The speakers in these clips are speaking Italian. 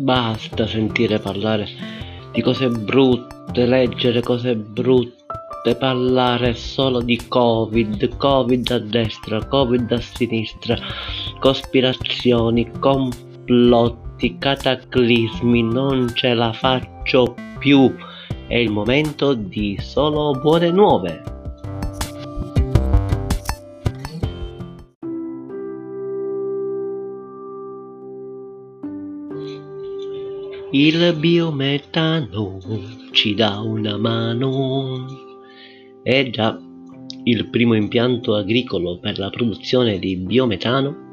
Basta sentire parlare di cose brutte, leggere cose brutte, parlare solo di Covid, Covid a destra, Covid a sinistra, cospirazioni, complotti, cataclismi, non ce la faccio più. È il momento di solo buone nuove. Il biometano ci dà una mano. È già il primo impianto agricolo per la produzione di biometano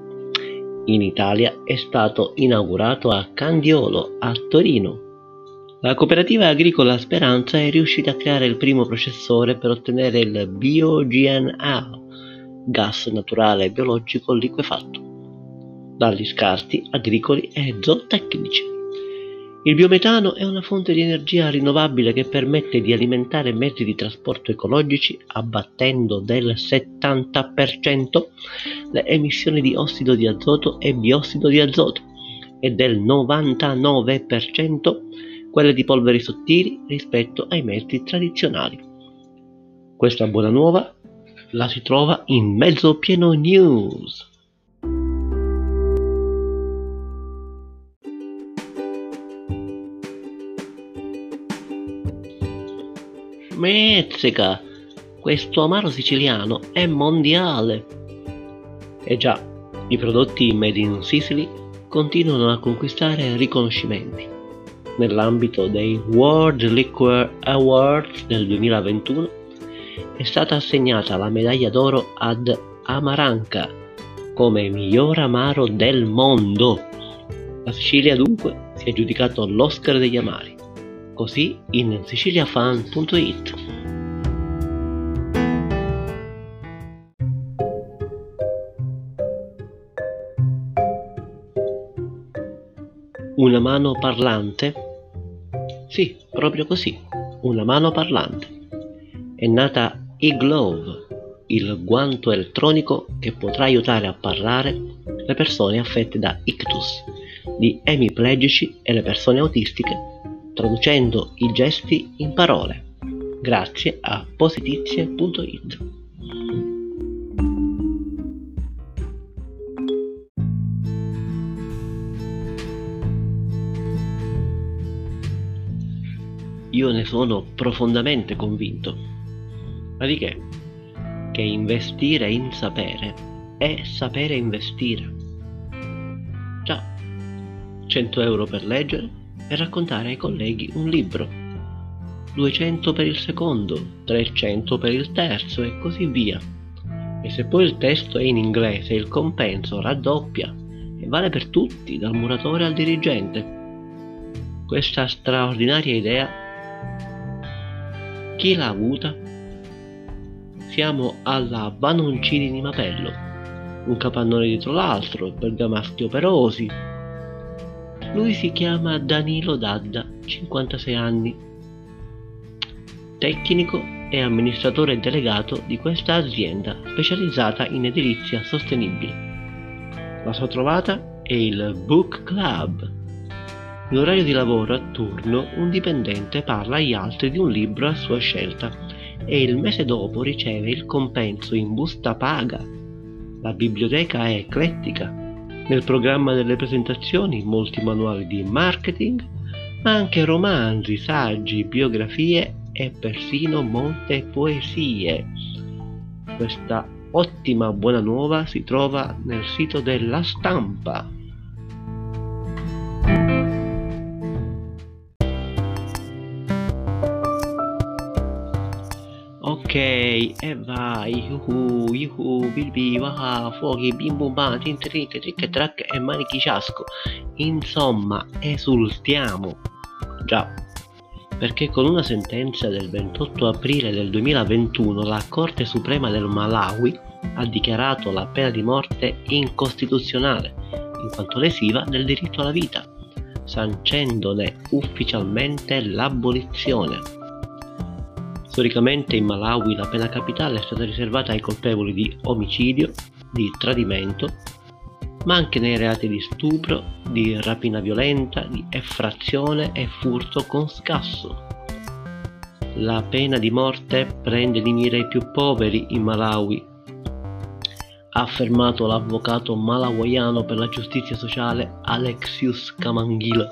in Italia è stato inaugurato a Candiolo, a Torino. La cooperativa agricola Speranza è riuscita a creare il primo processore per ottenere il BioGNA, gas naturale biologico liquefatto, dagli scarti agricoli e zootecnici. Il biometano è una fonte di energia rinnovabile che permette di alimentare mezzi di trasporto ecologici abbattendo del 70% le emissioni di ossido di azoto e biossido di azoto e del 99% quelle di polveri sottili rispetto ai mezzi tradizionali. Questa buona nuova la si trova in mezzo pieno news. Mezzica! Questo amaro siciliano è mondiale! E già, i prodotti made in Sicily continuano a conquistare riconoscimenti. Nell'ambito dei World Liquor Awards del 2021 è stata assegnata la medaglia d'oro ad Amaranca come miglior amaro del mondo. La Sicilia dunque si è aggiudicato l'Oscar degli amari così in siciliafan.it. Una mano parlante? Sì, proprio così, una mano parlante. È nata e-Glove, il guanto elettronico che potrà aiutare a parlare le persone affette da ictus, gli emiplegici e le persone autistiche traducendo i gesti in parole, grazie a positizie.it. Io ne sono profondamente convinto. Ma di che? Che investire in sapere è sapere investire. Già, 100 euro per leggere, e raccontare ai colleghi un libro. 200 per il secondo, 300 per il terzo e così via. E se poi il testo è in inglese, il compenso raddoppia e vale per tutti, dal muratore al dirigente. Questa straordinaria idea, chi l'ha avuta? Siamo alla Banoncini di Mapello, un capannone dietro l'altro, bergamaschi operosi, lui si chiama Danilo Dadda, 56 anni, tecnico e amministratore delegato di questa azienda specializzata in edilizia sostenibile. La sua trovata è il Book Club. In orario di lavoro a turno un dipendente parla agli altri di un libro a sua scelta e il mese dopo riceve il compenso in busta paga. La biblioteca è eclettica nel programma delle presentazioni molti manuali di marketing, ma anche romanzi, saggi, biografie e persino molte poesie. Questa ottima buona nuova si trova nel sito della stampa. E vai, yuhu, yuhu, bilbi, waha, fuochi, bim bum bam, tin tric, tric trac e manichi ciasco. Insomma, esultiamo. Già, perché con una sentenza del 28 aprile del 2021 la Corte Suprema del Malawi ha dichiarato la pena di morte incostituzionale, in quanto lesiva del diritto alla vita, sancendone ufficialmente l'abolizione. Storicamente in Malawi la pena capitale è stata riservata ai colpevoli di omicidio, di tradimento, ma anche nei reati di stupro, di rapina violenta, di effrazione e furto con scasso. La pena di morte prende di mira i più poveri in Malawi, ha affermato l'avvocato malawaiano per la giustizia sociale Alexius Kamangila.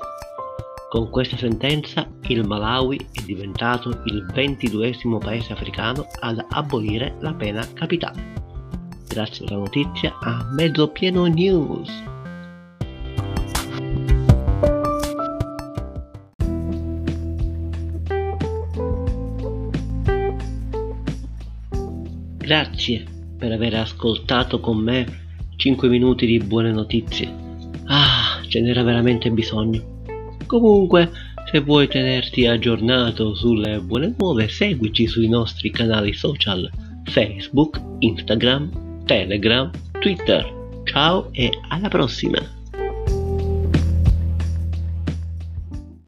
Con questa sentenza il Malawi è diventato il ventiduesimo paese africano ad abolire la pena capitale. Grazie per la notizia a Mezzo Pieno News. Grazie per aver ascoltato con me 5 minuti di buone notizie. Ah, ce n'era veramente bisogno. Comunque, se vuoi tenerti aggiornato sulle buone nuove, seguici sui nostri canali social Facebook, Instagram, Telegram, Twitter. Ciao e alla prossima!